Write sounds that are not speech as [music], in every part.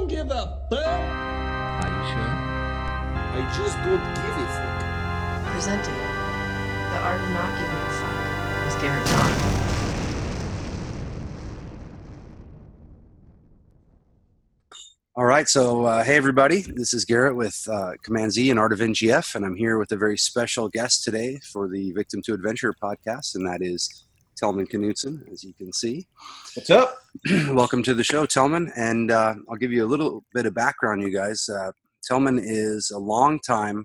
don't give a fuck. Are you sure? I just don't give a fuck. Presenting The Art of Not Giving a Fuck with Garrett John. All right, so uh, hey everybody, this is Garrett with uh, Command Z and Art of NGF, and I'm here with a very special guest today for the Victim to Adventure podcast, and that is Tellman Knudson, as you can see. What's up? [clears throat] Welcome to the show, Tellman, and uh, I'll give you a little bit of background, you guys. Uh, Tellman is a longtime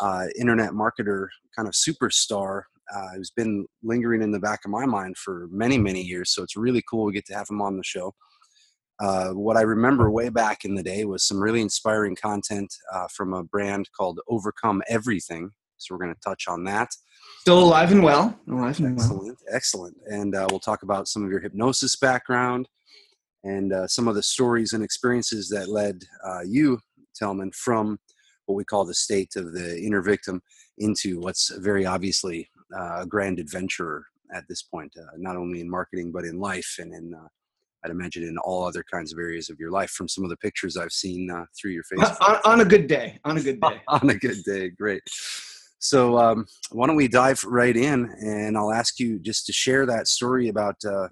uh, internet marketer, kind of superstar. Uh, who's been lingering in the back of my mind for many, many years. So it's really cool we get to have him on the show. Uh, what I remember way back in the day was some really inspiring content uh, from a brand called Overcome Everything. So we're going to touch on that. Still alive and well. Alive and well. Excellent, excellent. And uh, we'll talk about some of your hypnosis background and uh, some of the stories and experiences that led uh, you, Tellman, from what we call the state of the inner victim into what's very obviously uh, a grand adventurer at this point, uh, not only in marketing but in life and in uh, I'd imagine in all other kinds of areas of your life from some of the pictures I've seen uh, through your Facebook. On, on a good day. On a good day. [laughs] on a good day, great. So um, why don't we dive right in, and I'll ask you just to share that story about uh,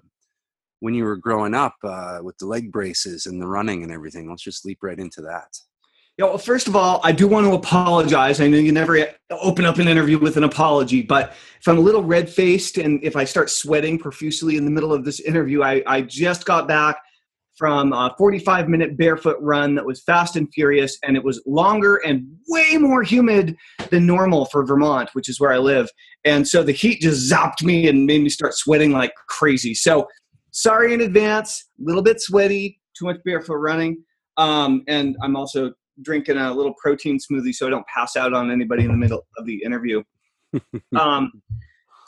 when you were growing up uh, with the leg braces and the running and everything. Let's just leap right into that. Yeah, well, first of all, I do want to apologize. I know you never open up an interview with an apology, but if I'm a little red faced and if I start sweating profusely in the middle of this interview, I, I just got back from a 45 minute barefoot run that was fast and furious, and it was longer and way more humid than normal for Vermont, which is where I live. And so the heat just zapped me and made me start sweating like crazy. So sorry in advance, a little bit sweaty, too much barefoot running. Um, and I'm also drinking a little protein smoothie so I don't pass out on anybody in the middle of the interview. [laughs] um,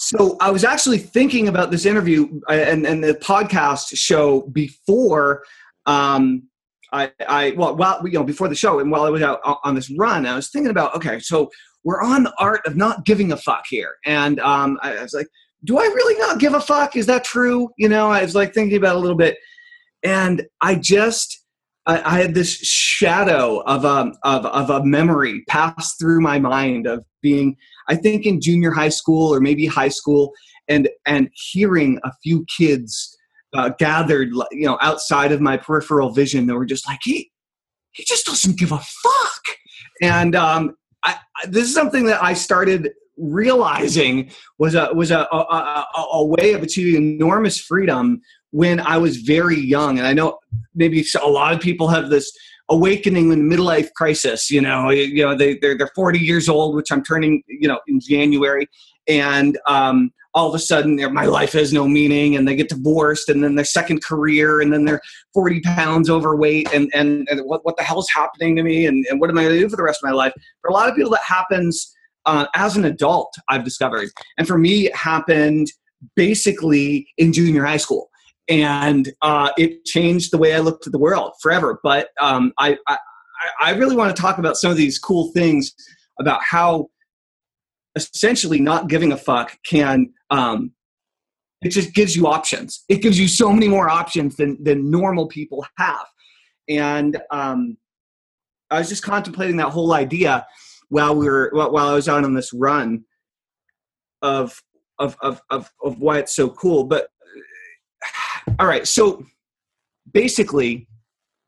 so I was actually thinking about this interview uh, and, and the podcast show before um, I, I well while you know before the show and while I was out on this run, I was thinking about okay, so we're on the art of not giving a fuck here, and um, I, I was like, do I really not give a fuck? Is that true? You know, I was like thinking about it a little bit, and I just I, I had this shadow of a of, of a memory pass through my mind of being I think in junior high school or maybe high school and and hearing a few kids uh, gathered you know outside of my peripheral vision that were just like he he just doesn't give a fuck and um, I, I, this is something that I started realizing was a was a, a, a, a way of achieving enormous freedom when I was very young. And I know maybe a lot of people have this awakening in the midlife crisis. You know, you know they they're, they're 40 years old, which I'm turning you know in January, and um, all of a sudden my life has no meaning, and they get divorced, and then their second career, and then they're 40 pounds overweight, and and, and what what the hell's happening to me, and, and what am I going to do for the rest of my life? For a lot of people, that happens. Uh, as an adult, I've discovered, and for me, it happened basically in junior high school and uh, it changed the way I looked at the world forever. But um, I, I, I really want to talk about some of these cool things about how essentially not giving a fuck can um, it just gives you options. It gives you so many more options than than normal people have. And um, I was just contemplating that whole idea while we were while I was out on this run of of of of, of why it's so cool. But all right so basically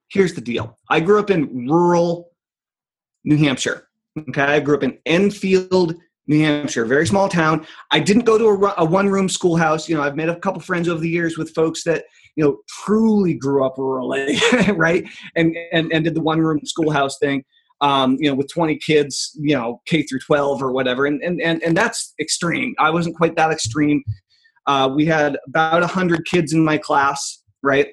here's the deal i grew up in rural new hampshire okay i grew up in enfield new hampshire very small town i didn't go to a, a one room schoolhouse you know i've made a couple friends over the years with folks that you know truly grew up rurally [laughs] right and, and and did the one room schoolhouse thing um, you know, with 20 kids, you know, K through 12 or whatever. And, and, and, and that's extreme. I wasn't quite that extreme. Uh, we had about 100 kids in my class, right?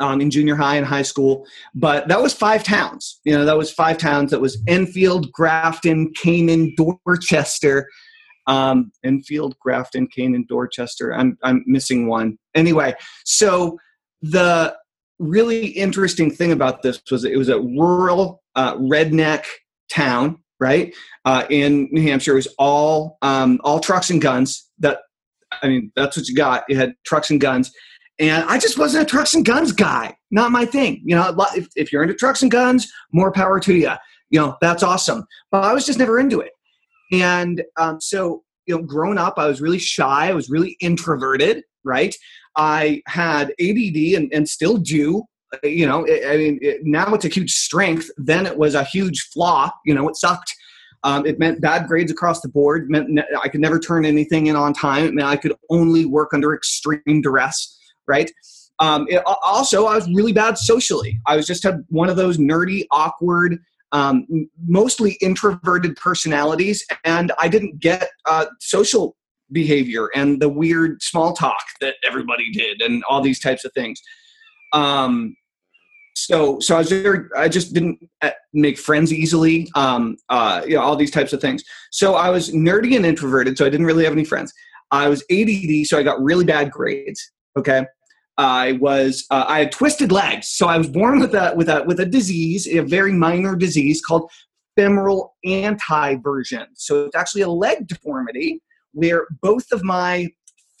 Um, in junior high and high school, but that was five towns. You know, that was five towns. That was Enfield, Grafton, Canaan, Dorchester. Um, Enfield, Grafton, Canaan, Dorchester. I'm I'm missing one. Anyway, so the really interesting thing about this was it was a rural uh, redneck town, right? Uh, in New Hampshire, it was all um, all trucks and guns. That I mean, that's what you got. You had trucks and guns, And I just wasn't a trucks and guns guy. Not my thing. You know, if, if you're into trucks and guns, more power to you. You know, that's awesome. But I was just never into it. And um, so, you know, growing up, I was really shy. I was really introverted, right? I had ADD and, and still do. You know, I mean, it, now it's a huge strength. Then it was a huge flaw. You know, it sucked. Um, it meant bad grades across the board. It meant I could never turn anything in on time. It meant I could only work under extreme duress. Right. Um, it, also, I was really bad socially. I was just had one of those nerdy, awkward, um, mostly introverted personalities, and I didn't get uh, social behavior and the weird small talk that everybody did, and all these types of things. Um, so, so I was very, I just didn't uh, make friends easily. Um, uh, you know, all these types of things. So I was nerdy and introverted, so I didn't really have any friends. I was ADD, so I got really bad grades. Okay. I was uh, I had twisted legs, so I was born with a with a with a disease, a very minor disease called femoral anteversion. So it's actually a leg deformity where both of my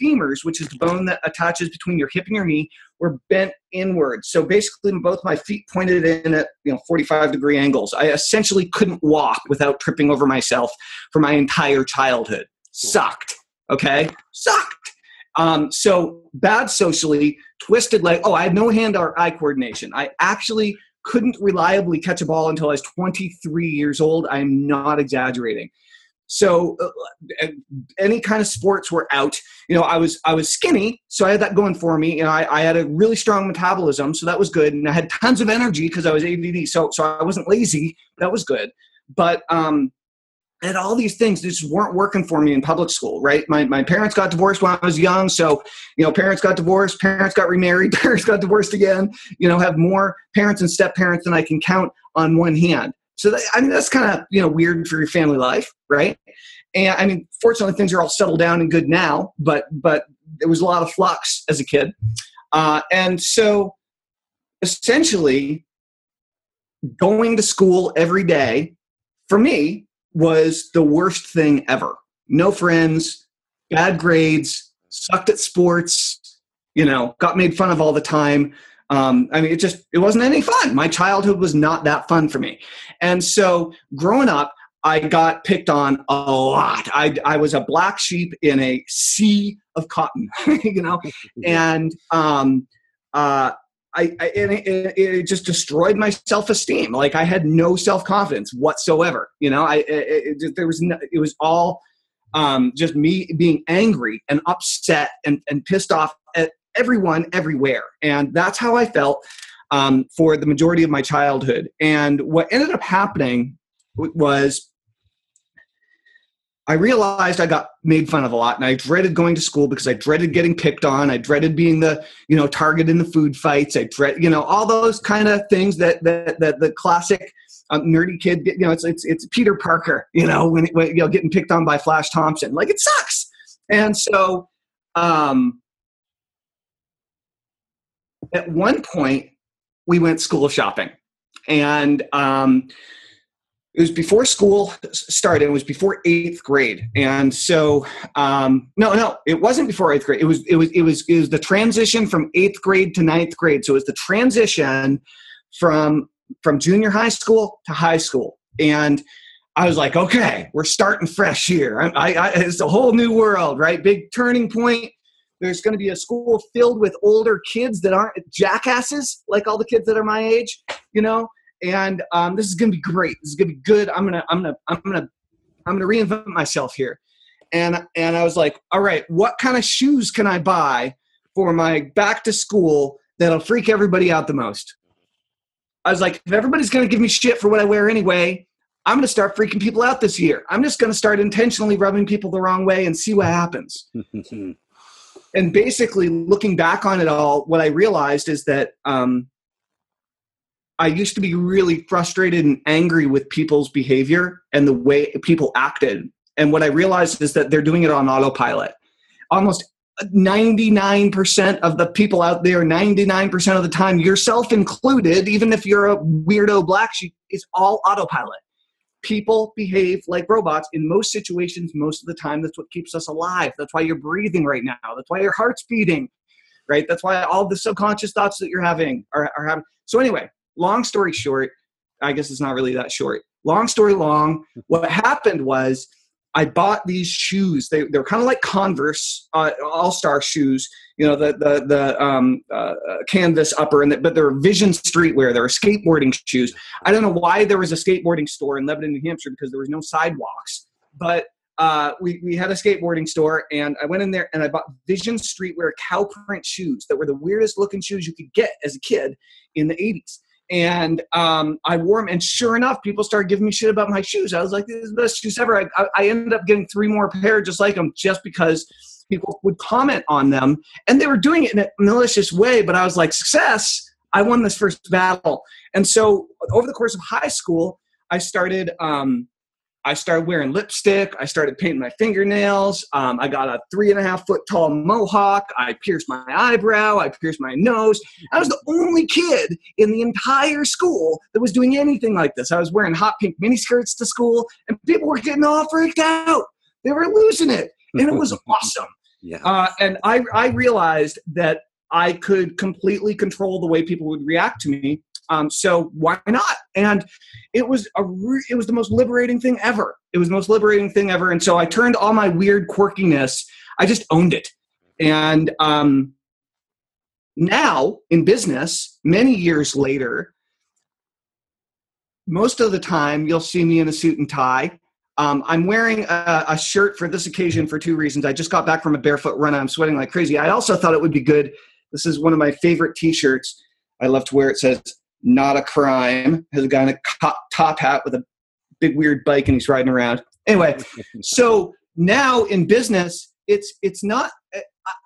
femurs, which is the bone that attaches between your hip and your knee, were bent inward. So basically, both my feet pointed in at you know 45 degree angles. I essentially couldn't walk without tripping over myself for my entire childhood. Sucked. Okay, sucked. Um, so bad socially, twisted leg. Oh, I had no hand or eye coordination. I actually couldn't reliably catch a ball until I was 23 years old. I'm not exaggerating. So uh, any kind of sports were out. You know, I was I was skinny, so I had that going for me. Know, I, I had a really strong metabolism, so that was good, and I had [laughs] tons of energy because I was ADD. So so I wasn't lazy. That was good. But um, and all these things just weren't working for me in public school right my, my parents got divorced when i was young so you know parents got divorced parents got remarried [laughs] parents got divorced again you know have more parents and step parents than i can count on one hand so that, i mean that's kind of you know weird for your family life right and i mean fortunately things are all settled down and good now but but there was a lot of flux as a kid uh, and so essentially going to school every day for me was the worst thing ever. No friends, bad grades, sucked at sports, you know, got made fun of all the time. Um, I mean, it just it wasn't any fun. My childhood was not that fun for me, and so growing up, I got picked on a lot. I, I was a black sheep in a sea of cotton, [laughs] you know, and um, uh, I, I and it, it, just destroyed my self-esteem. Like I had no self-confidence whatsoever. You know, I it, it, there was no, it was all um, just me being angry and upset and, and pissed off at everyone everywhere, and that's how I felt um, for the majority of my childhood. And what ended up happening was I realized I got made fun of a lot and I dreaded going to school because I dreaded getting picked on. I dreaded being the, you know, target in the food fights. I dread, you know, all those kind of things that, that, that the classic um, nerdy kid, you know, it's, it's, it's Peter Parker, you know, when, when, you know, getting picked on by Flash Thompson, like it sucks. And so, um, at one point we went school shopping and, um, it was before school started. It was before eighth grade, and so um, no, no, it wasn't before eighth grade. It was it was it was it was the transition from eighth grade to ninth grade. So it was the transition from from junior high school to high school, and I was like, okay, we're starting fresh here. I, I, it's a whole new world, right? Big turning point. There's going to be a school filled with older kids that aren't jackasses like all the kids that are my age, you know and um, this is gonna be great. This is gonna be good. I'm gonna I'm gonna I'm gonna I'm gonna reinvent myself here. And and I was like, all right, what kind of shoes can I buy for my back to school that'll freak everybody out the most? I was like, if everybody's gonna give me shit for what I wear anyway, I'm gonna start freaking people out this year. I'm just gonna start intentionally rubbing people the wrong way and see what happens. [laughs] and basically, looking back on it all, what I realized is that um, I used to be really frustrated and angry with people's behavior and the way people acted. And what I realized is that they're doing it on autopilot. Almost 99% of the people out there, 99% of the time, yourself included, even if you're a weirdo black sheep, is all autopilot. People behave like robots in most situations, most of the time. That's what keeps us alive. That's why you're breathing right now. That's why your heart's beating right? That's why all the subconscious thoughts that you're having are, are having. So anyway, long story short, I guess it's not really that short. Long story long, what happened was I bought these shoes. They they're kind of like Converse uh, All Star shoes. You know the the the um, uh, canvas upper, and the, but they're Vision streetwear. They're skateboarding shoes. I don't know why there was a skateboarding store in Lebanon, New Hampshire, because there was no sidewalks. But uh, we we had a skateboarding store, and I went in there and I bought Vision streetwear cow print shoes that were the weirdest looking shoes you could get as a kid in the '80s and um, I wore them. And sure enough, people started giving me shit about my shoes. I was like, "These are the best shoes ever." I, I, I ended up getting three more pair just like them, just because people would comment on them, and they were doing it in a malicious way. But I was like, "Success! I won this first battle." And so, over the course of high school, I started um, I started wearing lipstick. I started painting my fingernails. Um, I got a three and a half foot tall mohawk. I pierced my eyebrow. I pierced my nose. I was the only kid in the entire school that was doing anything like this. I was wearing hot pink miniskirts to school, and people were getting all freaked out. They were losing it, and it was [laughs] awesome. Yeah. Uh, and I, I realized that I could completely control the way people would react to me um, so why not? And it was a re- it was the most liberating thing ever. It was the most liberating thing ever. And so I turned all my weird quirkiness. I just owned it. And um, now in business, many years later, most of the time you'll see me in a suit and tie. Um, I'm wearing a, a, shirt for this occasion for two reasons. I just got back from a barefoot run. I'm sweating like crazy. I also thought it would be good. This is one of my favorite T-shirts. I love to wear. It says not a crime. Has a guy in a top hat with a big weird bike and he's riding around. Anyway, [laughs] so now in business, it's it's not.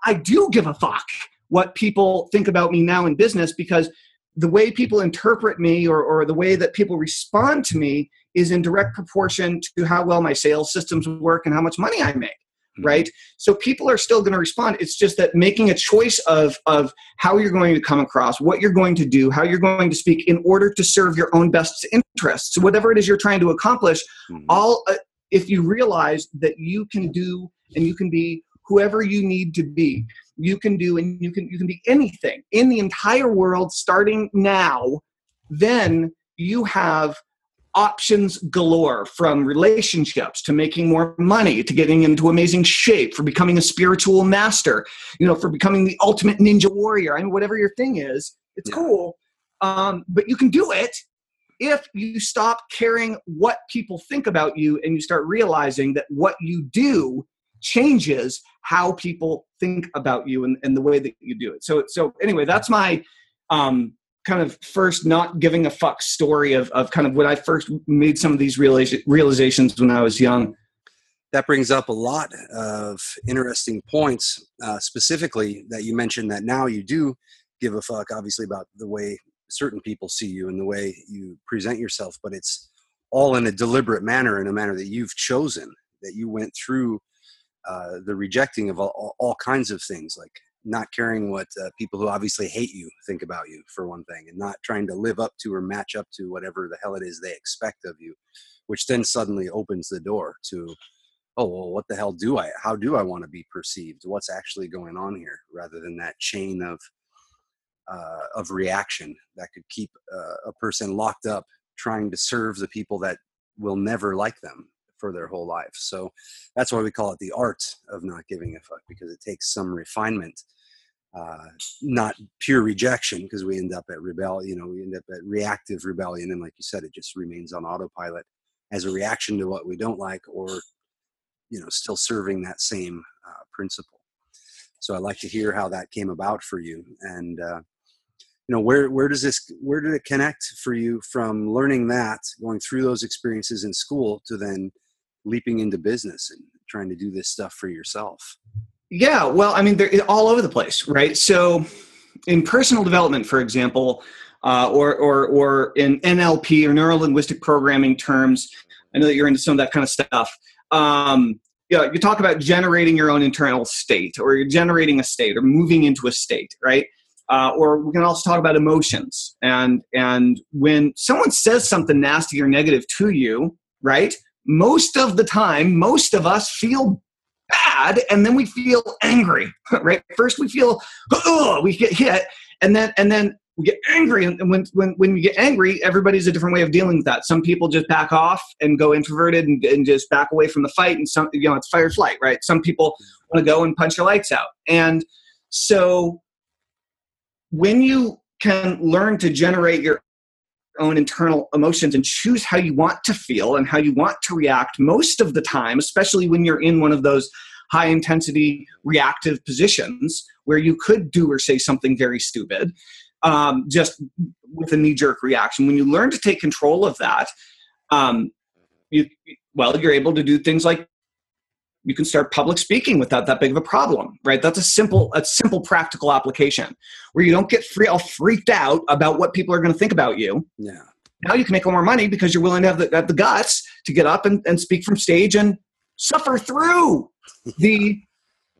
I do give a fuck what people think about me now in business because the way people interpret me or, or the way that people respond to me is in direct proportion to how well my sales systems work and how much money I make. Mm-hmm. right so people are still going to respond it's just that making a choice of of how you're going to come across what you're going to do how you're going to speak in order to serve your own best interests whatever it is you're trying to accomplish mm-hmm. all uh, if you realize that you can do and you can be whoever you need to be you can do and you can you can be anything in the entire world starting now then you have options galore from relationships to making more money to getting into amazing shape for becoming a spiritual master you know for becoming the ultimate ninja warrior. I mean whatever your thing is it's yeah. cool. Um, but you can do it if you stop caring what people think about you and you start realizing that what you do changes how people think about you and, and the way that you do it. So so anyway that's my um, kind of first not giving a fuck story of, of kind of when I first made some of these realizations when I was young. That brings up a lot of interesting points, uh, specifically that you mentioned that now you do give a fuck, obviously, about the way certain people see you and the way you present yourself, but it's all in a deliberate manner, in a manner that you've chosen, that you went through uh, the rejecting of all, all kinds of things like not caring what uh, people who obviously hate you think about you for one thing and not trying to live up to or match up to whatever the hell it is they expect of you which then suddenly opens the door to oh well what the hell do i how do i want to be perceived what's actually going on here rather than that chain of uh, of reaction that could keep uh, a person locked up trying to serve the people that will never like them for their whole life. So that's why we call it the art of not giving a fuck because it takes some refinement, uh, not pure rejection because we end up at rebel, you know, we end up at reactive rebellion. And like you said, it just remains on autopilot as a reaction to what we don't like or, you know, still serving that same uh, principle. So I'd like to hear how that came about for you. And, uh, you know where where does this where did it connect for you from learning that going through those experiences in school to then leaping into business and trying to do this stuff for yourself? Yeah, well, I mean, they're all over the place, right? So, in personal development, for example, uh, or or or in NLP or neuro linguistic programming terms, I know that you're into some of that kind of stuff. Um, you, know, you talk about generating your own internal state, or you're generating a state, or moving into a state, right? Uh, or we can also talk about emotions. And and when someone says something nasty or negative to you, right? most of the time, most of us feel bad and then we feel angry [laughs] right? First we feel oh we get hit and then and then we get angry and when when when we get angry everybody's a different way of dealing with that. Some people just back off and go introverted and, and just back away from the fight and some you know it's fight flight right? Some people want to go and punch your lights out. And so when you can learn to generate your own internal emotions and choose how you want to feel and how you want to react most of the time, especially when you're in one of those high intensity reactive positions where you could do or say something very stupid um, just with a knee jerk reaction. When you learn to take control of that, um, you, well, you're able to do things like you can start public speaking without that big of a problem right? That's a simple a simple practical application where you don't get free all freaked out about what people are going to think about you. Yeah. now you can make more money because you're willing to have the, have the guts to get up and, and speak from stage and suffer through [laughs] the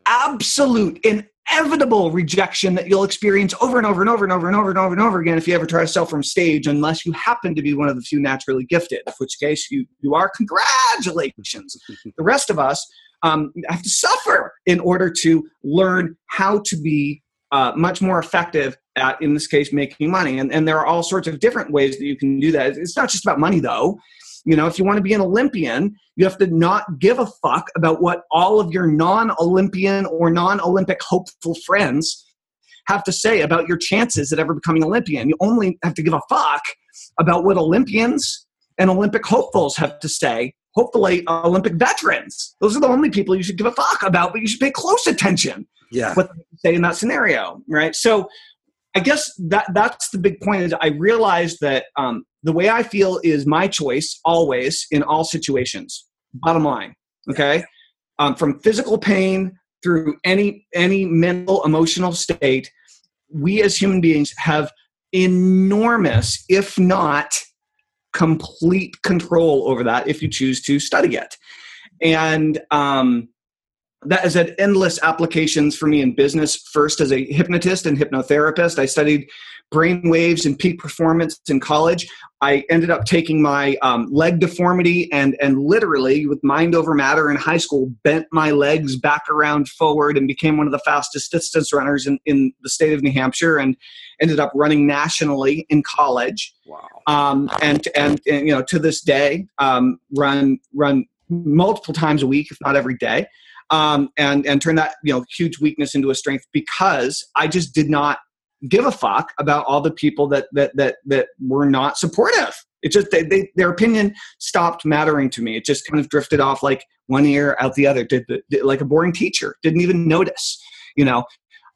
absolute inevitable rejection that you'll experience over and over and over and over and over and over and over again if you ever try to sell from stage unless you happen to be one of the few naturally gifted in which case you you are. Congratulations. [laughs] The rest of us um, have to suffer in order to learn how to be uh, much more effective at, in this case, making money. And, and there are all sorts of different ways that you can do that. It's not just about money, though. You know, if you want to be an Olympian, you have to not give a fuck about what all of your non Olympian or non Olympic hopeful friends have to say about your chances at ever becoming Olympian. You only have to give a fuck about what Olympians and Olympic hopefuls have to say hopefully Olympic veterans. Those are the only people you should give a fuck about, but you should pay close attention Yeah. what they say in that scenario, right? So I guess that that's the big point is I realized that um, the way I feel is my choice always in all situations. Bottom line, okay, um, from physical pain through any any mental emotional state, we as human beings have enormous, if not complete control over that if you choose to study it. And um, that has had endless applications for me in business. First, as a hypnotist and hypnotherapist, I studied brain waves and peak performance in college. I ended up taking my um, leg deformity and and literally with mind over matter in high school, bent my legs back around forward and became one of the fastest distance runners in, in the state of New Hampshire and ended up running nationally in college Wow. um, and, and and you know to this day um, run run multiple times a week, if not every day, um, and and turn that you know huge weakness into a strength because I just did not give a fuck about all the people that that that that were not supportive. It just they, they, their opinion stopped mattering to me. It just kind of drifted off like one ear out the other, did, did like a boring teacher. Didn't even notice, you know.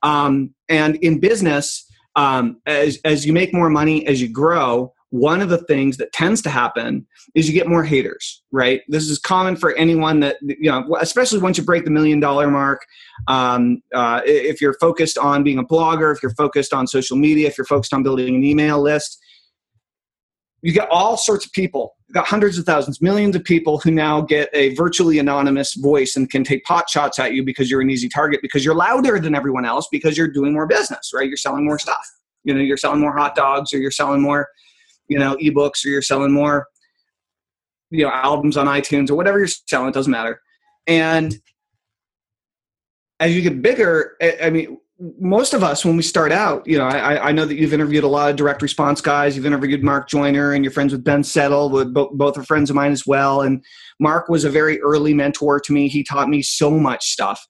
Um, and in business, um, as as you make more money, as you grow, one of the things that tends to happen is you get more haters right? This is common for anyone that you know especially once you break the million dollar mark um, uh, if you're focused on being a blogger if you're focused on social media if you're focused on building an email list you get all sorts of people you got hundreds of thousands millions of people who now get a virtually anonymous voice and can take pot shots at you because you're an easy target because you're louder than everyone else because you're doing more business right? You're selling more stuff. You know you're selling more hot dogs or you're selling more you know ebooks or you're selling more you know albums on itunes or whatever you're selling it doesn't matter. And as you get bigger i, mean most of us when we start out you know I, I know that you've interviewed a lot of direct response guys. You've interviewed mark joyner and you're friends with ben settle with bo- both are friends of mine as well. And mark was a very early mentor to me. He taught me so much stuff.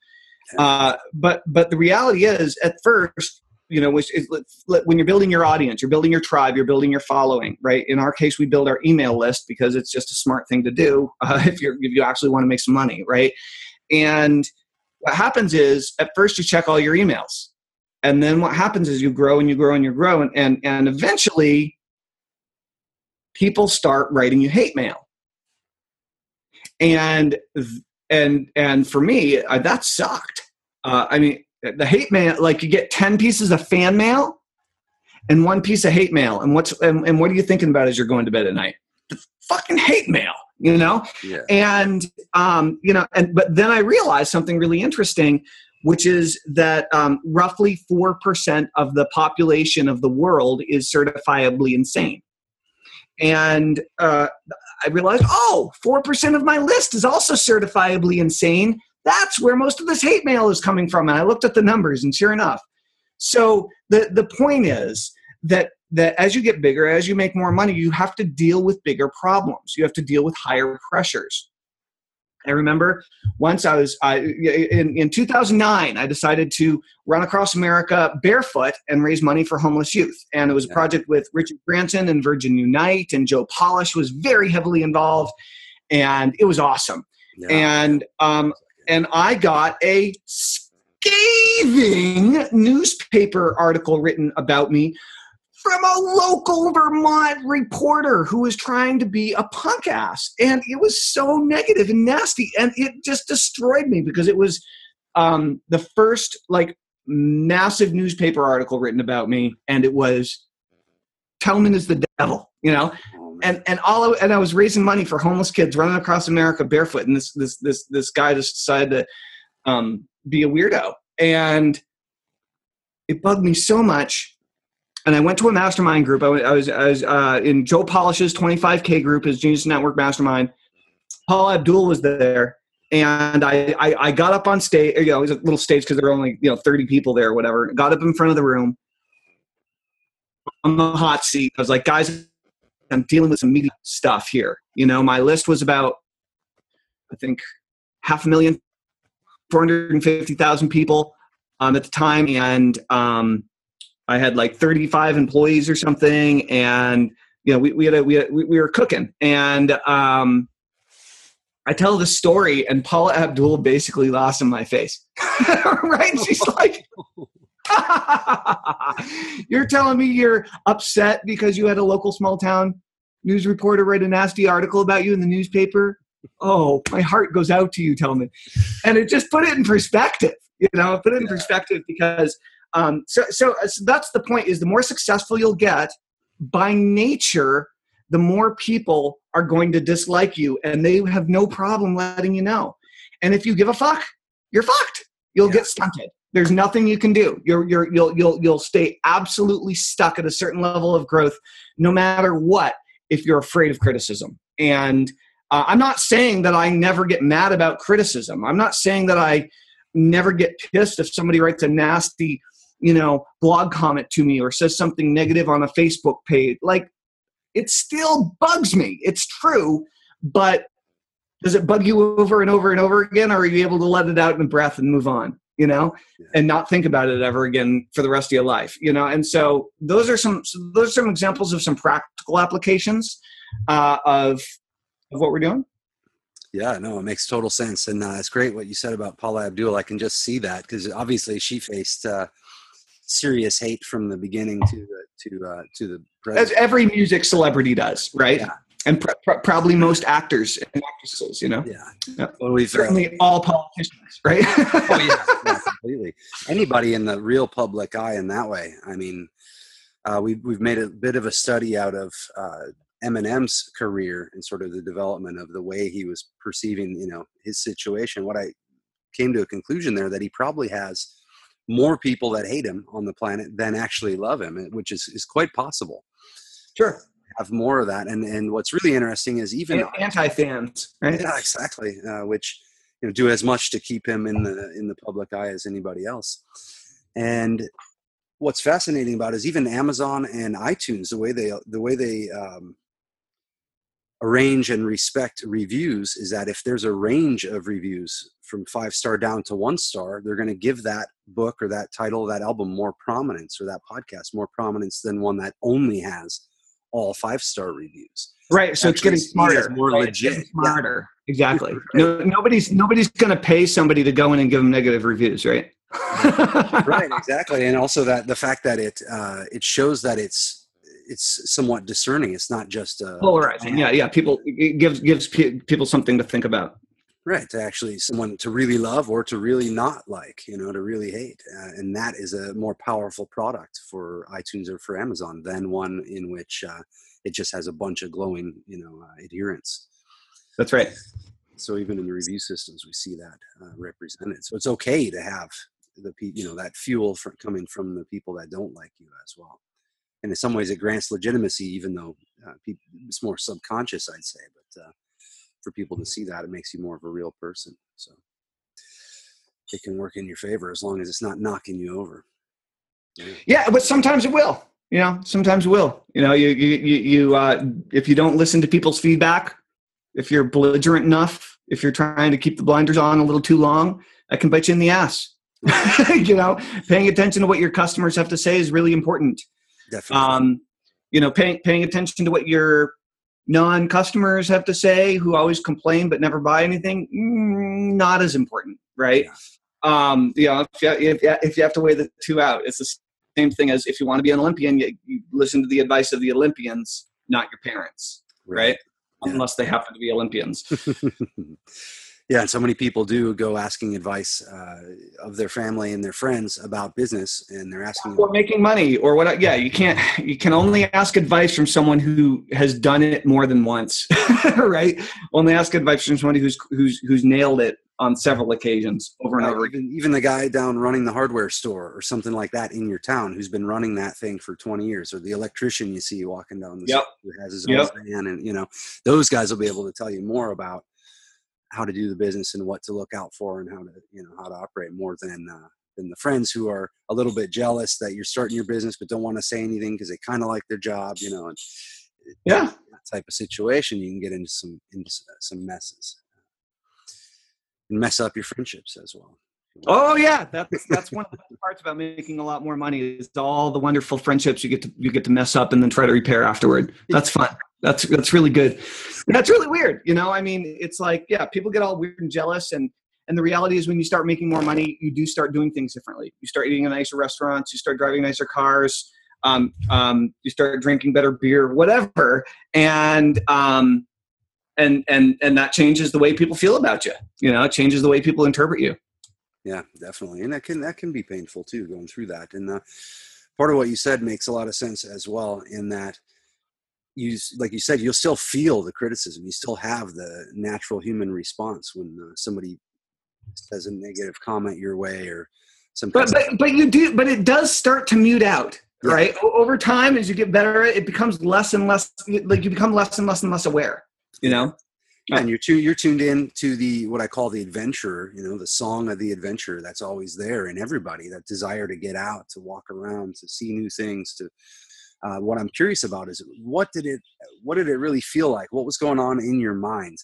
Uh, but but the reality is at first you know, which is when you're building your audience, you're building your tribe, you're building your following, right? In our case, we build our email list because it's just a smart thing to do [laughs] uh, if you if you actually want to make some money, right? And what happens is at first you check all your emails, and then what happens is you grow and you grow and you grow, and and, and eventually people start writing you hate mail, and and and for me that sucked. Uh, I mean the hate mail like you get 10 pieces of fan mail and one piece of hate mail. And what's and, and what are you thinking about as you're going to bed at night? The fucking hate mail you know? Yeah. and um you know and but then i realized something really interesting which is that um, roughly 4% of the population of the world is certifiably insane. And uh, i realized oh 4% of my list is also certifiably insane that's where most of this hate mail is coming from. And I looked at the numbers, and sure enough. So the the point is that that as you get bigger, as you make more money, you have to deal with bigger problems. You have to deal with higher pressures. I remember once I was I, in, in 2009, I decided to run across America barefoot and raise money for homeless youth. And it was a project with Richard Branson and Virgin Unite, and Joe Polish was very heavily involved. And it was awesome. Yeah. And um, and I got a scathing newspaper article written about me from a local Vermont reporter who was trying to be a punk ass. And it was so negative and nasty. And it just destroyed me because it was um, the first like massive newspaper article written about me. And it was Tellman is the devil, you know? And and all I, and I was raising money for homeless kids running across America barefoot, and this this this this guy just decided to um, be a weirdo, and it bugged me so much. And I went to a mastermind group. I was I was, I was uh, in Joe Polish's 25k group, his Genius Network mastermind. Paula Abdul was there, and I I, I got up on stage. You know, it was a little stage because there were only you know 30 people there, or whatever. Got up in front of the room on the hot seat. I was like, guys, I'm dealing with some media stuff here. You know, my list was about, I think, half a million, 450,000 people um, at the time. And um, I had like 35 employees or something. And, you know, we, we had a, we, had, we, we were cooking. And um, I tell the story, and Paula Abdul basically lost in my face. [laughs] right? She's like, [laughs] you're telling me you're upset because you had a local small town news reporter write a nasty article about you in the newspaper? Oh, my heart goes out to you, Tellman. And it just put it in perspective, you know, put it in Yeah. perspective because um, so, so so that's the point is the more successful you'll get by nature, the more people are going to dislike you and they have no problem letting you know. And if you give a fuck, you're fucked. You'll Yeah. get stunted. There's nothing you can do. You're, you're, you'll, you'll, you'll stay absolutely stuck at a certain level of growth, no matter what, if you're afraid of criticism. And uh, I'm not saying that I never get mad about criticism. I'm not saying that I never get pissed if somebody writes a nasty, you know, blog comment to me or says something negative on a Facebook page. Like, it still bugs me. It's true, but does it bug you over and over and over again, or are you able to let it out in breath and move on? You know, and not think about it ever again for the rest of your life. You know, and so those are some so those are some examples of some practical applications uh, of of what we're doing. Yeah, no, it makes total sense, and uh, it's great what you said about Paula Abdul. I can just see that because obviously she faced uh, serious hate from the beginning to the to uh, to the As every music celebrity does, right? Yeah. And pr- pr- probably most actors and actresses, you know, Yeah, Yeah. uh, certainly all politicians, right? oh yeah, [laughs] yeah, completely. Anybody in the real public eye in that way. I mean, uh, we've we've made a bit of a study out of uh, Eminem's career and sort of the development of the way he was perceiving, you know, his situation. What I came to a conclusion there that he probably has more people that hate him on the planet than actually love him, eh, which is is quite possible. sure. Have more of that, and and what's really interesting is even Anti fans, right? yeah, exactly. Uh, which you know do as much to keep him in the in the public eye as anybody else. And what's fascinating about it is even Amazon and iTunes, the way they the way they um, arrange and respect reviews is that if there's a range of reviews from five star down to one star, they're going to give that book or that title, that album more prominence or that podcast more prominence than one that only has all five star reviews. Right. So it's getting seen as smarter. more right? Legit. getting Smarter. Exactly. Right. No, nobody's nobody's going to pay somebody to go in and give them negative reviews, right? right [laughs] exactly and also that the fact that it uh it shows that it's it's somewhat discerning it's not just uh Polarizing. Yeah, yeah. People it gives gives pe- people something to think about. Right to actually someone to really love or to really not like you know to really hate uh, and that is a more powerful product for itunes or for amazon than one in which uh, it just has a bunch of glowing you know uh, adherents. That's right. so even in the review systems we see that uh, represented. So it's okay to have the pe- you know that fuel for coming from the people that don't like you as well. And in some ways it grants legitimacy even though uh, peop it's more subconscious i'd say but uh, for people to see that it makes you more of a real person so it can work in your favor as long as it's not knocking you over. Yeah, but sometimes it will. You know, sometimes it will. You know, you you you, you uh, if you don't listen to people's feedback, if you're belligerent enough, if you're trying to keep the blinders on a little too long, that can bite you in the ass. [laughs] you know, paying attention to what your customers have to say is really important. Definitely. Um, you know, paying paying attention to what your non-customers have to say, who always complain but never buy anything, mm, not as important, right? Um, you know, if you, if, if you have to weigh the two out, it's the same thing as if you want to be an Olympian, you, you listen to the advice of the Olympians, not your parents, right? Yeah. Unless they happen to be Olympians. [laughs] yeah, and so many people do go asking advice uh, of their family and their friends about business, and they're asking. or making money or what yeah you can't you can only ask advice from someone who has done it more than once [laughs] right only ask advice from somebody who's who's who's nailed it on several occasions over and over even, even the guy down running the hardware store or something like that in your town who's been running that thing for 20 years or the electrician you see walking down the Yep. street who has his Yep. own van and you know those guys will be able to tell you more about how to do the business and what to look out for and how to you know how to operate more than uh, than the friends who are a little bit jealous that you're starting your business but don't want to say anything because they kind of like their job you know and yeah. that type of situation you can get into some into some messes and mess up your friendships as well oh yeah that's that's one of the parts about making a lot more money is all the wonderful friendships you get to you get to mess up and then try to repair afterward. That's fun that's that's really good. That's really weird you know? I mean it's like yeah people get all weird and jealous and and the reality is when you start making more money you do start doing things differently. You start eating in nicer restaurants you start driving nicer cars um, um, you start drinking better beer whatever and um, and and and that changes the way people feel about you you know? It changes the way people interpret you. Yeah, definitely, and that can that can be painful too, going through that. And uh, part of what you said makes a lot of sense as well. In that, you like you said, you'll still feel the criticism. You still have the natural human response when uh, somebody says a negative comment your way or some. but but but you do but it does start to mute out Yeah. right over time as you get better it it becomes less and less like you become less and less and less aware you know Yeah, and you're you're tuned in to the what I call the adventurer. You know, the song of the adventurer that's always there in everybody. That desire to get out, to walk around, to see new things. To uh, what I'm curious about is what did it what did it really feel like? What was going on in your mind?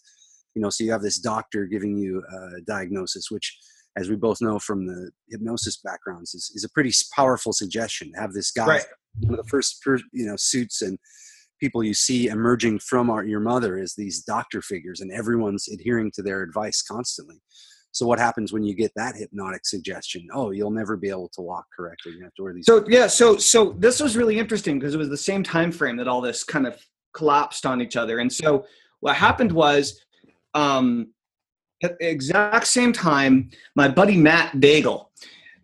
You know, so you have this doctor giving you a diagnosis, which, as we both know from the hypnosis backgrounds, is, is a pretty powerful suggestion. Have this guy, Right. one of the first per, you know suits and people you see emerging from our, your mother is these doctor figures and everyone's adhering to their advice constantly so what happens when you get that hypnotic suggestion? Oh you'll never be able to walk correctly. You have to wear these so yeah so so this was really interesting because it was the same time frame that all this kind of collapsed on each other. And so what happened was um at the exact same time my buddy matt daigle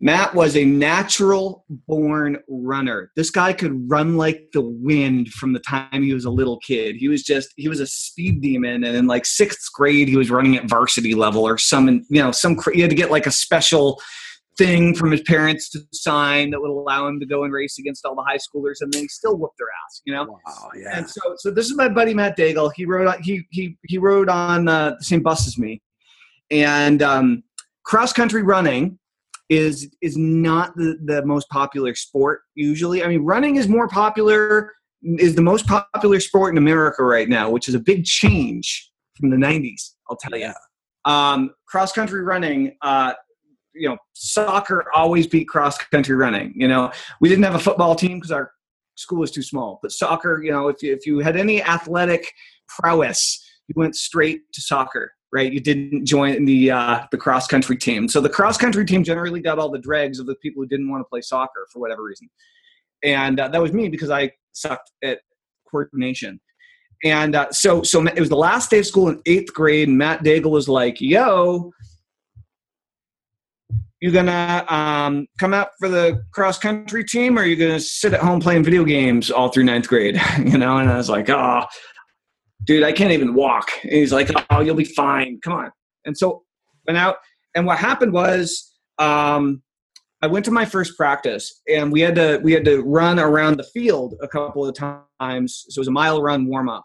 matt was a natural born runner this guy could run like the wind from the time he was a little kid he was just he was a speed demon and in like sixth grade he was running at varsity level or some you know some he had to get like a special thing from his parents to sign that would allow him to go and race against all the high schoolers, and then he still whooped their ass, you know. wow yeah And so, so this is my buddy Matt Daigle. He rode on, he he he rode on uh, the same bus as me, and um, cross country running is is not the, the most popular sport usually. I mean, running is more popular is the most popular sport in America right now, which is a big change from the '90s. I'll tell you. Um, cross country running. Uh, you know, soccer always beat cross country running. You know, we didn't have a football team because our school was too small. But soccer, you know, if you, if you had any athletic prowess, you went straight to soccer, right? You didn't join the uh, the cross country team. So the cross country team generally got all the dregs of the people who didn't want to play soccer for whatever reason. And uh, that was me because I sucked at coordination. And uh, so, so it was the last day of school in eighth grade, and Matt Daigle was like, "Yo, you gonna um, come out for the cross country team or are you gonna sit at home playing video games all through ninth grade [laughs] you know and i was like oh dude i can't even walk and he's like oh you'll be fine come on and so went out and what happened was um, i went to my first practice and we had to we had to run around the field a couple of times so it was a mile run warm up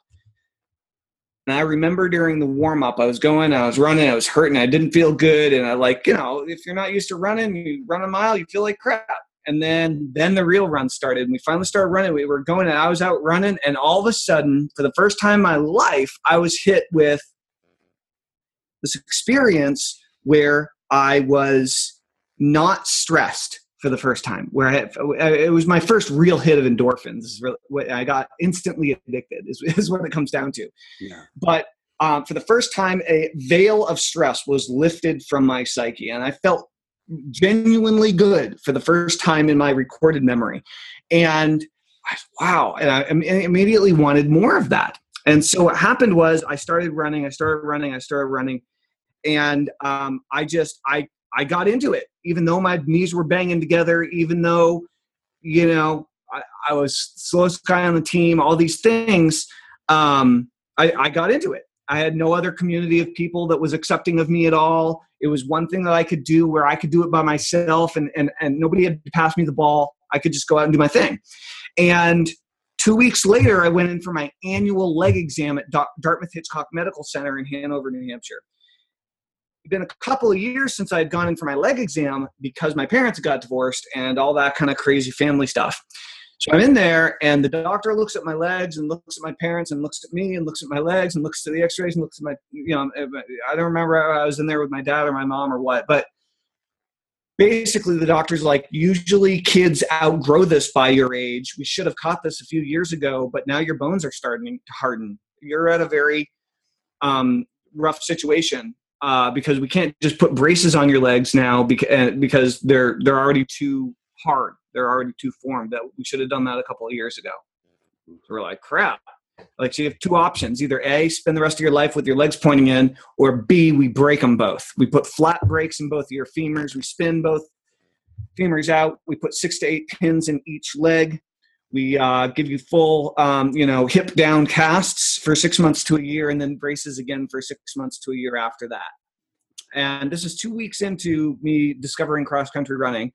And I remember during the warm up, I was going, I was running, I was hurting, I didn't feel good. And I like, you know, if you're not used to running, you run a mile, you feel like crap. And then then the real run started. And we finally started running. We were going and I was out running, and all of a sudden, for the first time in my life, I was hit with this experience where I was not stressed for the first time where I it was my first real hit of endorphins really I got instantly addicted is, [laughs] is what it comes down to Yeah. but um, for the first time a veil of stress was lifted from my psyche and I felt genuinely good for the first time in my recorded memory and I, wow and I im- immediately wanted more of that and so what happened was I started running I started running I started running and um, I just I I got into it, even though my knees were banging together, even though you know I, I was slowest guy on the team, all these things. Um, I, I got into it. I had no other community of people that was accepting of me at all. It was one thing that I could do where I could do it by myself, and and and nobody had to pass me the ball. I could just go out and do my thing. And two weeks later, I went in for my annual leg exam at Dartmouth Hitchcock Medical Center in Hanover, New Hampshire It'd been a couple of years since I had gone in for my leg exam because my parents got divorced and all that kind of crazy family stuff. So I'm in there, and the doctor looks at my legs and looks at my parents and looks at me and looks at my legs and looks at the X-rays and looks at my, you know, I don't remember I was in there with my dad or my mom or what, but basically the doctor's like, usually kids outgrow this by your age. We should have caught this a few years ago, but now your bones are starting to harden. You're at a very um, rough situation uh, because we can't just put braces on your legs now because because they're they're already too hard. They're already too formed. That we should have done that a couple of years ago. So we're like, crap. Like, so you have two options: either a, spend the rest of your life with your legs pointing in, or b, we break them both. We put flat breaks in both of your femurs. We spin both femurs out. We put six to eight pins in each leg. We uh, give you full, um, you know, hip down casts for six months to a year, and then braces again for six months to a year after that. And this is two weeks into me discovering cross country running,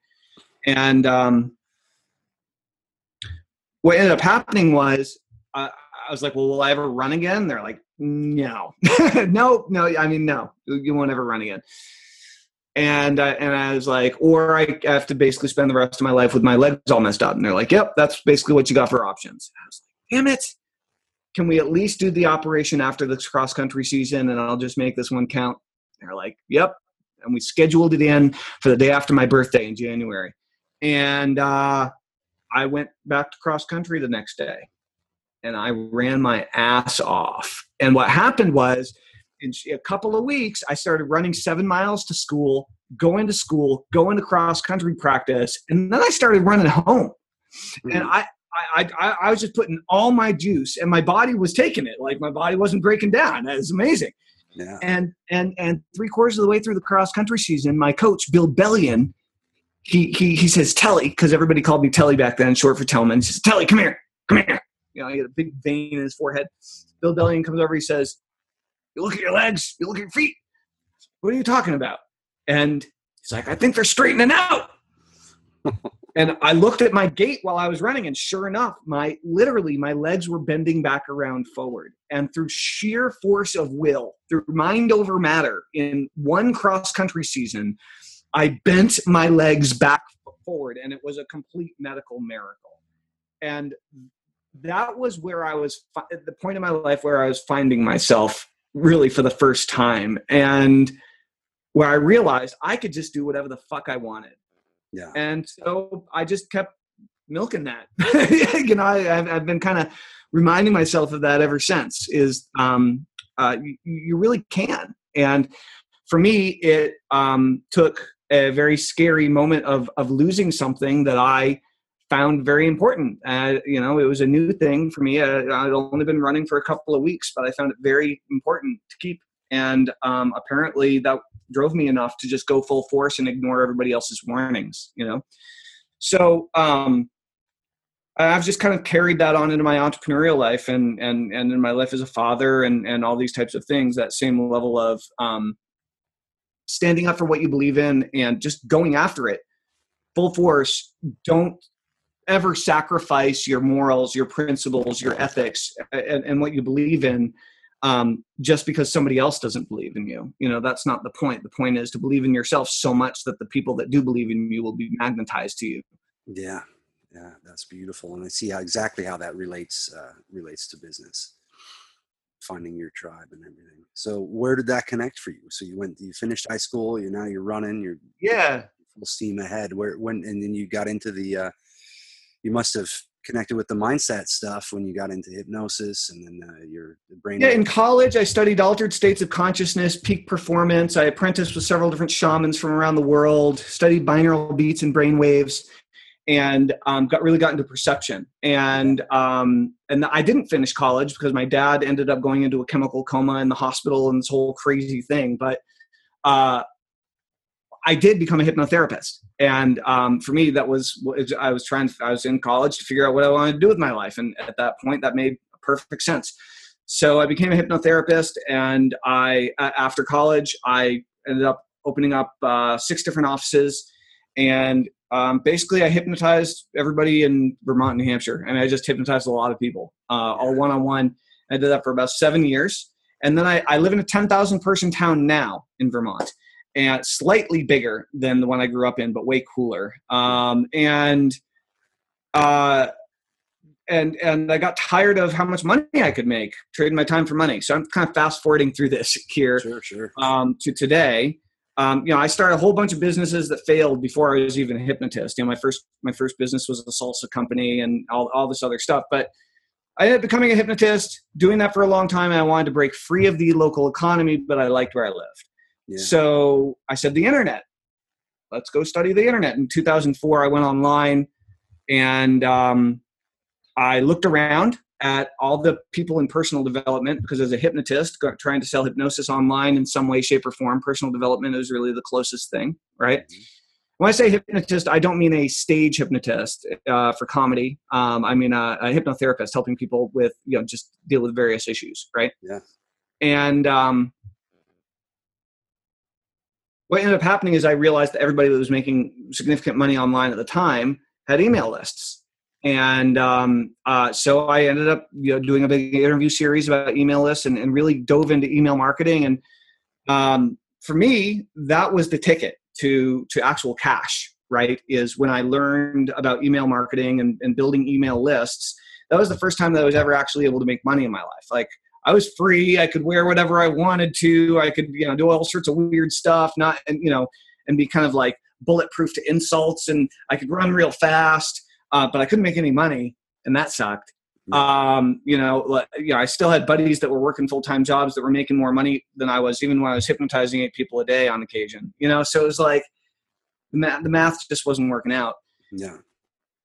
and um, what ended up happening was uh, I was like, "Well, will I ever run again?" They're like, "No, [laughs] no, no. I mean, no, you won't ever run again." and I, and I was like, or I have to basically spend the rest of my life with my legs all messed up. And they're like, yep, that's basically what you got for options. I was like, damn it. Can we at least do the operation after this cross country season and I'll just make this one count? They're like, yep. And we scheduled it in for the day after my birthday in January. And uh, I went back to cross country the next day and I ran my ass off. And what happened was, in a couple of weeks, I started running seven miles to school, going to school, going to cross country practice, and then I started running home. Mm-hmm. And I, I, I, I, was just putting all my juice, and my body was taking it. Like my body wasn't breaking down. It was amazing. Yeah. And and and three quarters of the way through the cross country season, my coach Bill Bellion, he he he says Telly because everybody called me Telly back then, short for Tellman. He says Telly, come here, come here. You know, he had a big vein in his forehead. Bill Bellion comes over. He says, you look at your legs, you look at your feet. What are you talking about? And he's like, I think they're straightening out. [laughs] and I looked at my gait while I was running, and sure enough, my literally my legs were bending back around forward. And through sheer force of will, through mind over matter, in one cross country season, I bent my legs back forward, and it was a complete medical miracle. And that was where I was at the point in my life where I was finding myself really for the first time and where I realized I could just do whatever the fuck I wanted. Yeah. And so I just kept milking that. [laughs] you know, I, have I've been kind of reminding myself of that ever since. Is um, uh, you, you really can. And for me, it um, took a very scary moment of of losing something that I found very important. Uh, you know, it was a new thing for me. Uh, I'd only been running for a couple of weeks, but I found it very important to keep. And um, apparently, that drove me enough to just go full force and ignore everybody else's warnings. You know, so um, I've just kind of carried that on into my entrepreneurial life and and and in my life as a father and and all these types of things. That same level of um, standing up for what you believe in and just going after it full force. Don't ever sacrifice your morals, your principles, your ethics, and, and what you believe in um, just because somebody else doesn't believe in you. You know, that's not the point. The point is to believe in yourself so much that the people that do believe in you will be magnetized to you. Yeah, yeah, that's beautiful, and I see how exactly how that relates uh, relates to business, finding your tribe and everything. So, where did that connect for you? So you went, you finished high school. You're now you're running. You're Yeah. full steam ahead. Where when and then you got into the, uh, you must have connected with the mindset stuff when you got into hypnosis and then uh, your brain. Yeah, in college, I studied altered states of consciousness, peak performance. I apprenticed with several different shamans from around the world, studied binaural beats and brain waves, and um, got really got into perception. And um, and I didn't finish college because my dad ended up going into a chemical coma in the hospital and this whole crazy thing. But uh, I did become a hypnotherapist, and um, for me, that was I was trying. I was in college to figure out what I wanted to do with my life, and at that point, that made perfect sense. So I became a hypnotherapist, and I after college, I ended up opening up uh, six different offices, and um, basically, I hypnotized everybody in Vermont, New Hampshire, and I just hypnotized a lot of people, uh, all one on one. I did that for about seven years, and then I, I live in a ten thousand person town now in Vermont and slightly bigger than the one I grew up in, but way cooler. Um, and uh, and and I got tired of how much money I could make trading my time for money. So I'm kind of fast forwarding through this [laughs] here Sure, sure. um, to today. Um, you know, I started a whole bunch of businesses that failed before I was even a hypnotist. You know, my first my first business was a salsa company and all all this other stuff, but. I ended up becoming a hypnotist, doing that for a long time. And I wanted to break free of the local economy, but I liked where I lived. Yeah. So I said, the internet. Let's go study the internet. In 2004, I went online and um, I looked around at all the people in personal development because as a hypnotist, trying to sell hypnosis online in some way, shape, or form, personal development is really the closest thing, right? Mhm. When I say hypnotist, I don't mean a stage hypnotist uh, for comedy. Um, I mean a, a hypnotherapist helping people with, you know, just deal with various issues, right? Yeah. And um, what ended up happening is I realized that everybody that was making significant money online at the time had email lists. And um, uh, so I ended up you know, doing a big interview series about email lists and, and really dove into email marketing. And um, for me, that was the ticket to, to actual cash, right? Is when I learned about email marketing and, and building email lists. That was the first time that I was ever actually able to make money in my life. Like I was free. I could wear whatever I wanted to. I could, you know, do all sorts of weird stuff, not, and, you know, and be kind of like bulletproof to insults. And I could run real fast, uh, but I couldn't make any money. And that sucked. Um, you know, like, you know, I still had buddies that were working full time jobs that were making more money than I was, even when I was hypnotizing eight people a day on occasion. You know, so it was like the math, the math just wasn't working out Yeah.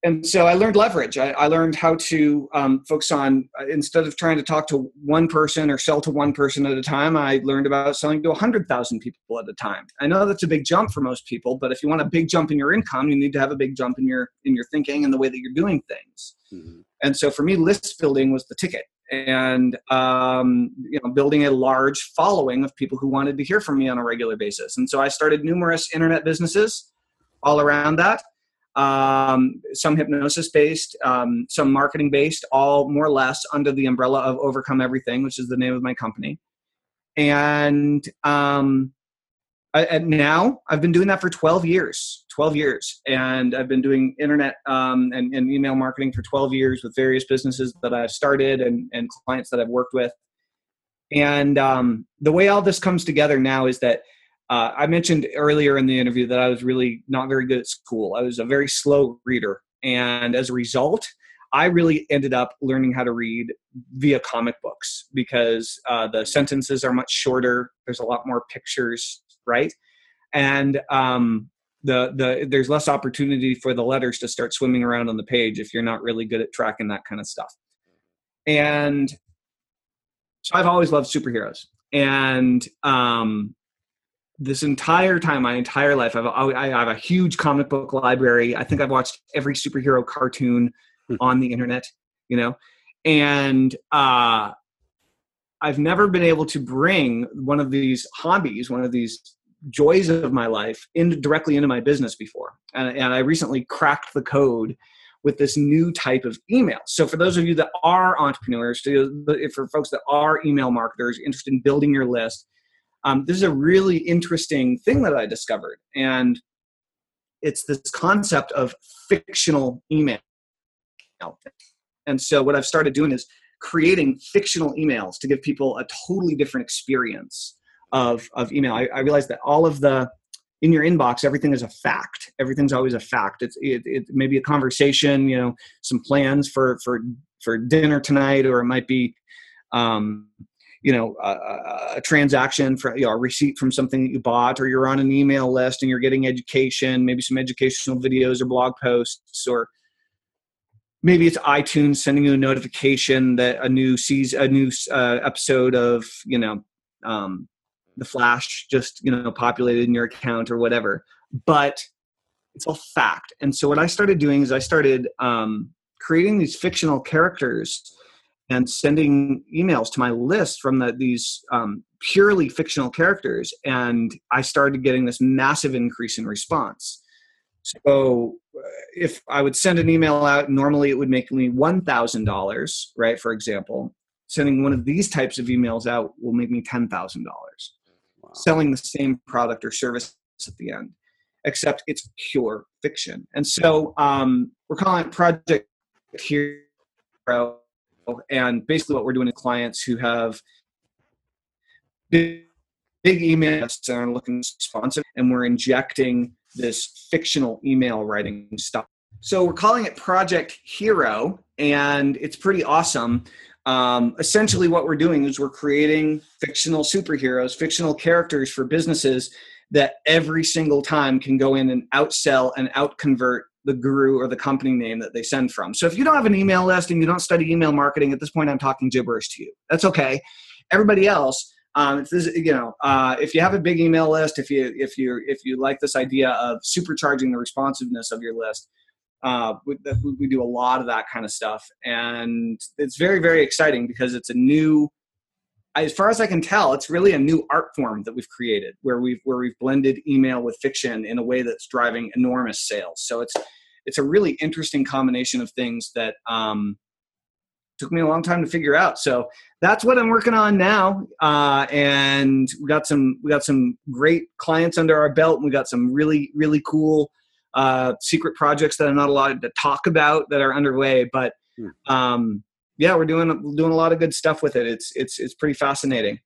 And so I learned leverage. I, I learned how to um, focus on uh, instead of trying to talk to one person or sell to one person at a time. I learned about selling to hundred thousand people at a time. I know that's a big jump for most people, but if you want a big jump in your income, you need to have a big jump in your in your thinking and the way that you're doing things. Mhm. And so for me, list building was the ticket, and um, you know, building a large following of people who wanted to hear from me on a regular basis. And so I started numerous internet businesses all around that um, some hypnosis based, um, some marketing based, all more or less under the umbrella of Overcome Everything, which is the name of my company. And um, I, and now I've been doing that for 12 years, 12 years. And I've been doing internet um, and, and email marketing for 12 years with various businesses that I've started and, and clients that I've worked with. And um, the way all this comes together now is that uh, I mentioned earlier in the interview that I was really not very good at school. I was a very slow reader. And as a result, I really ended up learning how to read via comic books because uh, the sentences are much shorter. There's a lot more pictures, right? And um, the the there's less opportunity for the letters to start swimming around on the page if you're not really good at tracking that kind of stuff. And so I've always loved superheroes, and um, this entire time, my entire life, I've I have a huge comic book library. I think I've watched every superhero cartoon Hmm. on the internet, you know, and uh, I've never been able to bring one of these hobbies, one of these joys of my life, into directly into my business before. And, and I recently cracked the code with this new type of email. So for those of you that are entrepreneurs, for folks that are email marketers interested in building your list, um, this is a really interesting thing that I discovered, and it's this concept of fictional email. And so what I've started doing is creating fictional emails to give people a totally different experience of, of email. I, I realized that all of the in your inbox everything is a fact everything's always a fact it's it, it may be a conversation you know some plans for for for dinner tonight or it might be um you know a, a transaction for you know, a receipt from something that you bought or you're on an email list and you're getting education maybe some educational videos or blog posts or maybe it's itunes sending you a notification that a new season a new uh, episode of you know um, the flash just you know populated in your account or whatever. But it's all fact. And so what i started doing is i started um, creating these fictional characters and sending emails to my list from the, these um, purely fictional characters and i started getting this massive increase in response. So uh, if i would send an email out normally it would make me $1000 right for example. Sending one of these types of emails out will make me $10000 wow. selling the same product or service at the end except it's pure fiction. And so um, we're calling it project hero and basically, what we're doing is clients who have big, big emails and are looking responsive, and we're injecting this fictional email writing stuff. So we're calling it Project Hero, and it's pretty awesome. Um, essentially, what we're doing is we're creating fictional superheroes, fictional characters for businesses that every single time can go in and outsell and outconvert the guru or the company name that they send from. So if you don't have an email list and you don't study email marketing, at this point I'm talking gibberish to you. That's okay. Everybody else, um, if this, you know, uh, if you have a big email list, if you if you if you like this idea of supercharging the responsiveness of your list, uh, we, we do a lot of that kind of stuff, and it's very very exciting because it's a new as far as I can tell, it's really a new art form that we've created, where we've where we've blended email with fiction in a way that's driving enormous sales. So it's it's a really interesting combination of things that um, took me a long time to figure out. So that's what I'm working on now, uh, and we got some we got some great clients under our belt, and we got some really really cool uh, secret projects that I'm not allowed to talk about that are underway, but. Hmm. Um, yeah, we're doing doing a lot of good stuff with it. It's it's it's pretty fascinating.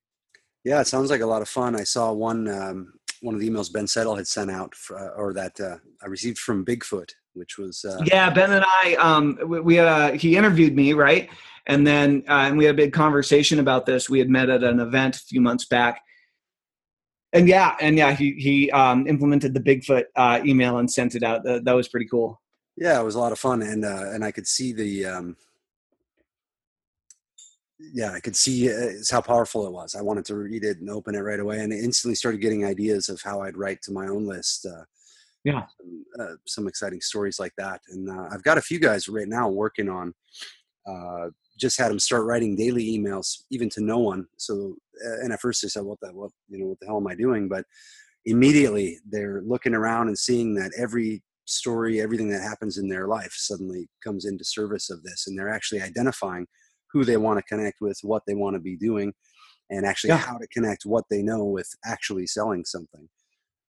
Yeah, it sounds like a lot of fun. I saw one um, one of the emails Ben Settle had sent out, for, uh, or that uh, I received from Bigfoot, which was uh, yeah. Ben and I, um, we, we uh, he interviewed me right, and then uh, and we had a big conversation about this. We had met at an event a few months back, and yeah, and yeah, he he um, implemented the Bigfoot uh, email and sent it out. That, that was pretty cool. Yeah, it was a lot of fun, and uh, and I could see the um, yeah, I could see uh, how powerful it was. I wanted to read it and open it right away, and I instantly started getting ideas of how I'd write to my own list. Uh, yeah, some, uh, some, exciting stories like that, and uh, I've got a few guys right now working on. Uh, just had them start writing daily emails, even to no one. So, and at first they said, "What the what you know? What the hell am I doing?" But immediately they're looking around and seeing that every story, everything that happens in their life, suddenly comes into service of this, and they're actually identifying who they want to connect with, what they want to be doing, and actually yeah. how to connect what they know with actually selling something.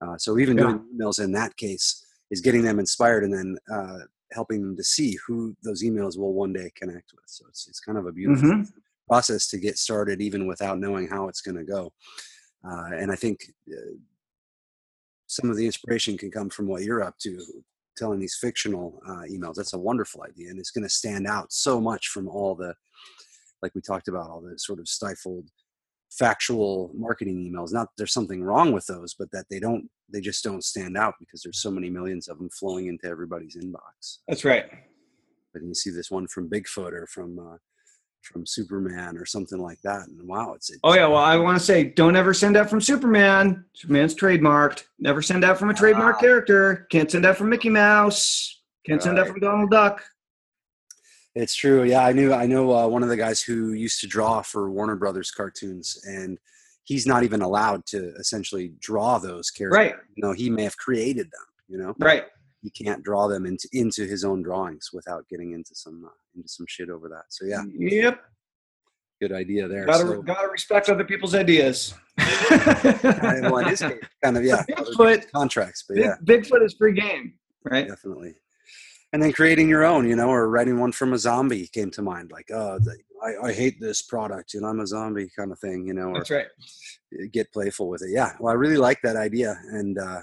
Uh, so even yeah. doing emails in that case is getting them inspired and then uh, helping them to see who those emails will one day connect with. So it's it's kind of a beautiful mm-hmm. process to get started, even without knowing how it's going to go. Uh, and I think uh, some of the inspiration can come from what you're up to, telling these fictional uh, emails. That's a wonderful idea, and it's going to stand out so much from all the like we talked about, all the sort of stifled factual marketing emails. Not there's something wrong with those, but that they don't they just don't stand out because there's so many millions of them flowing into everybody's inbox. That's right. But you see this one from Bigfoot or from uh, from Superman or something like that, and wow, it's, it's oh yeah. Well, I want to say, don't ever send out from Superman. Superman's trademarked. Never send out from a trademark character. Can't send out from Mickey Mouse. Can't right. send out from Donald Duck. It's true. Yeah, I knew. I know uh, one of the guys who used to draw for Warner Brothers cartoons, and he's not even allowed to essentially draw those characters. Right. You know, he may have created them. You know. Right. You can't draw them into into his own drawings without getting into some uh, into some shit over that. So yeah, Yep. good idea there. Gotta, So, gotta respect other people's ideas. well, in his case, kind of yeah, Bigfoot, contracts, but Big, yeah, Bigfoot is free game, right? definitely. And then creating your own, you know, or writing one from a zombie came to mind, like, oh, the, I, I hate this product, you know, I'm a zombie kind of thing, you know, That's right. get playful with it. Yeah, well, I really like that idea, and uh,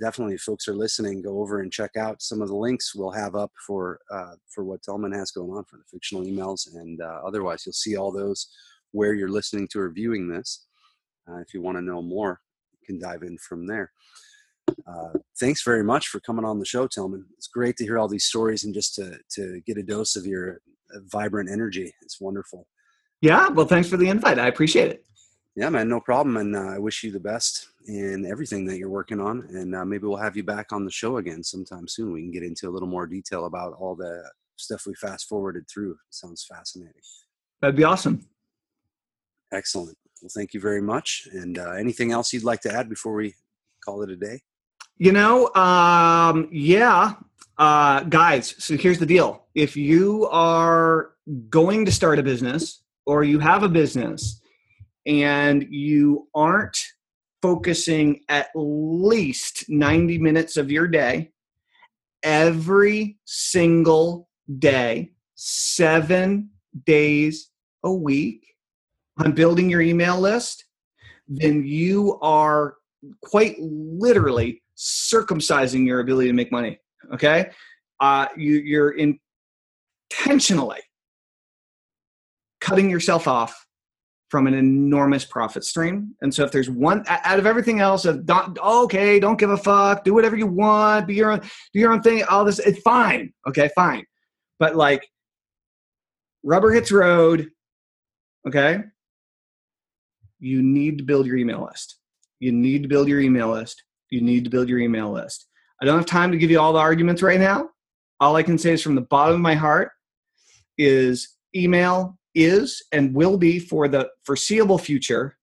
definitely, if folks are listening, go over and check out some of the links we'll have up for uh, for what Tellman has going on for the fictional emails, and uh, otherwise, you'll see all those where you're listening to or viewing this. Uh, if you want to know more, you can dive in from there. Uh, thanks very much for coming on the show, Tellman. It's great to hear all these stories and just to to get a dose of your uh, vibrant energy. It's wonderful. Yeah. Well, thanks for the invite. I appreciate it. Yeah, man, no problem. And uh, I wish you the best in everything that you're working on. And uh, maybe we'll have you back on the show again sometime soon. We can get into a little more detail about all the stuff we fast forwarded through. sounds fascinating. That'd be awesome. Excellent. Well, thank you very much. And uh, anything else you'd like to add before we call it a day? You know, um, yeah, uh, guys. So here's the deal: if you are going to start a business or you have a business and you aren't focusing at least 90 minutes of your day every single day, seven days a week on building your email list, then you are quite literally circumcising your ability to make money. Okay, uh, you, you're intentionally cutting yourself off from an enormous profit stream. And so, if there's one out of everything else, don't, okay, don't give a fuck, do whatever you want, be your own, do your own thing. All this, it's fine. Okay, fine. But like, rubber hits road. Okay, you need to build your email list. You need to build your email list. You need to build your email list. I don't have time to give you all the arguments right now. All I can say is from the bottom of my heart is email is and will be for the foreseeable future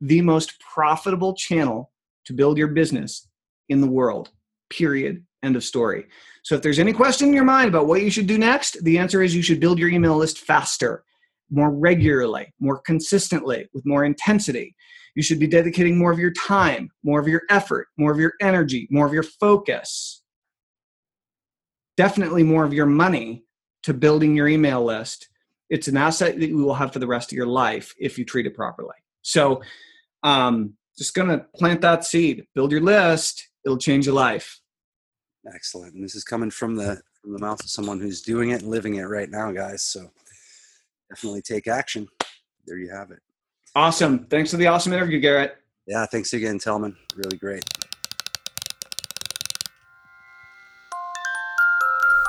the most profitable channel to build your business in the world. Period. End of story. So if there's any question in your mind about what you should do next, the answer is you should build your email list faster, more regularly, more consistently, with more intensity. You should be dedicating more of your time, more of your effort, more of your energy, more of your focus, definitely more of your money to building your email list. It's an asset that you will have for the rest of your life if you treat it properly. So, um, just gonna plant that seed, build your list, it'll change your life. Excellent. And this is coming from the from the mouth of someone who's doing it and living it right now, guys. So definitely take action. There you have it. Awesome. Thanks for the awesome interview, Garrett. Yeah, thanks again, Tellman. Really great.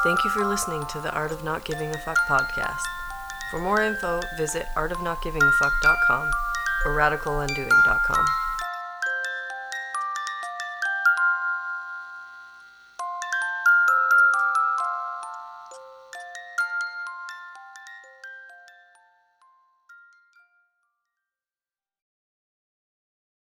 Thank you for listening to the Art of Not Giving a Fuck podcast. For more info, visit artofnotgivingafuck.com or radicalundoing.com.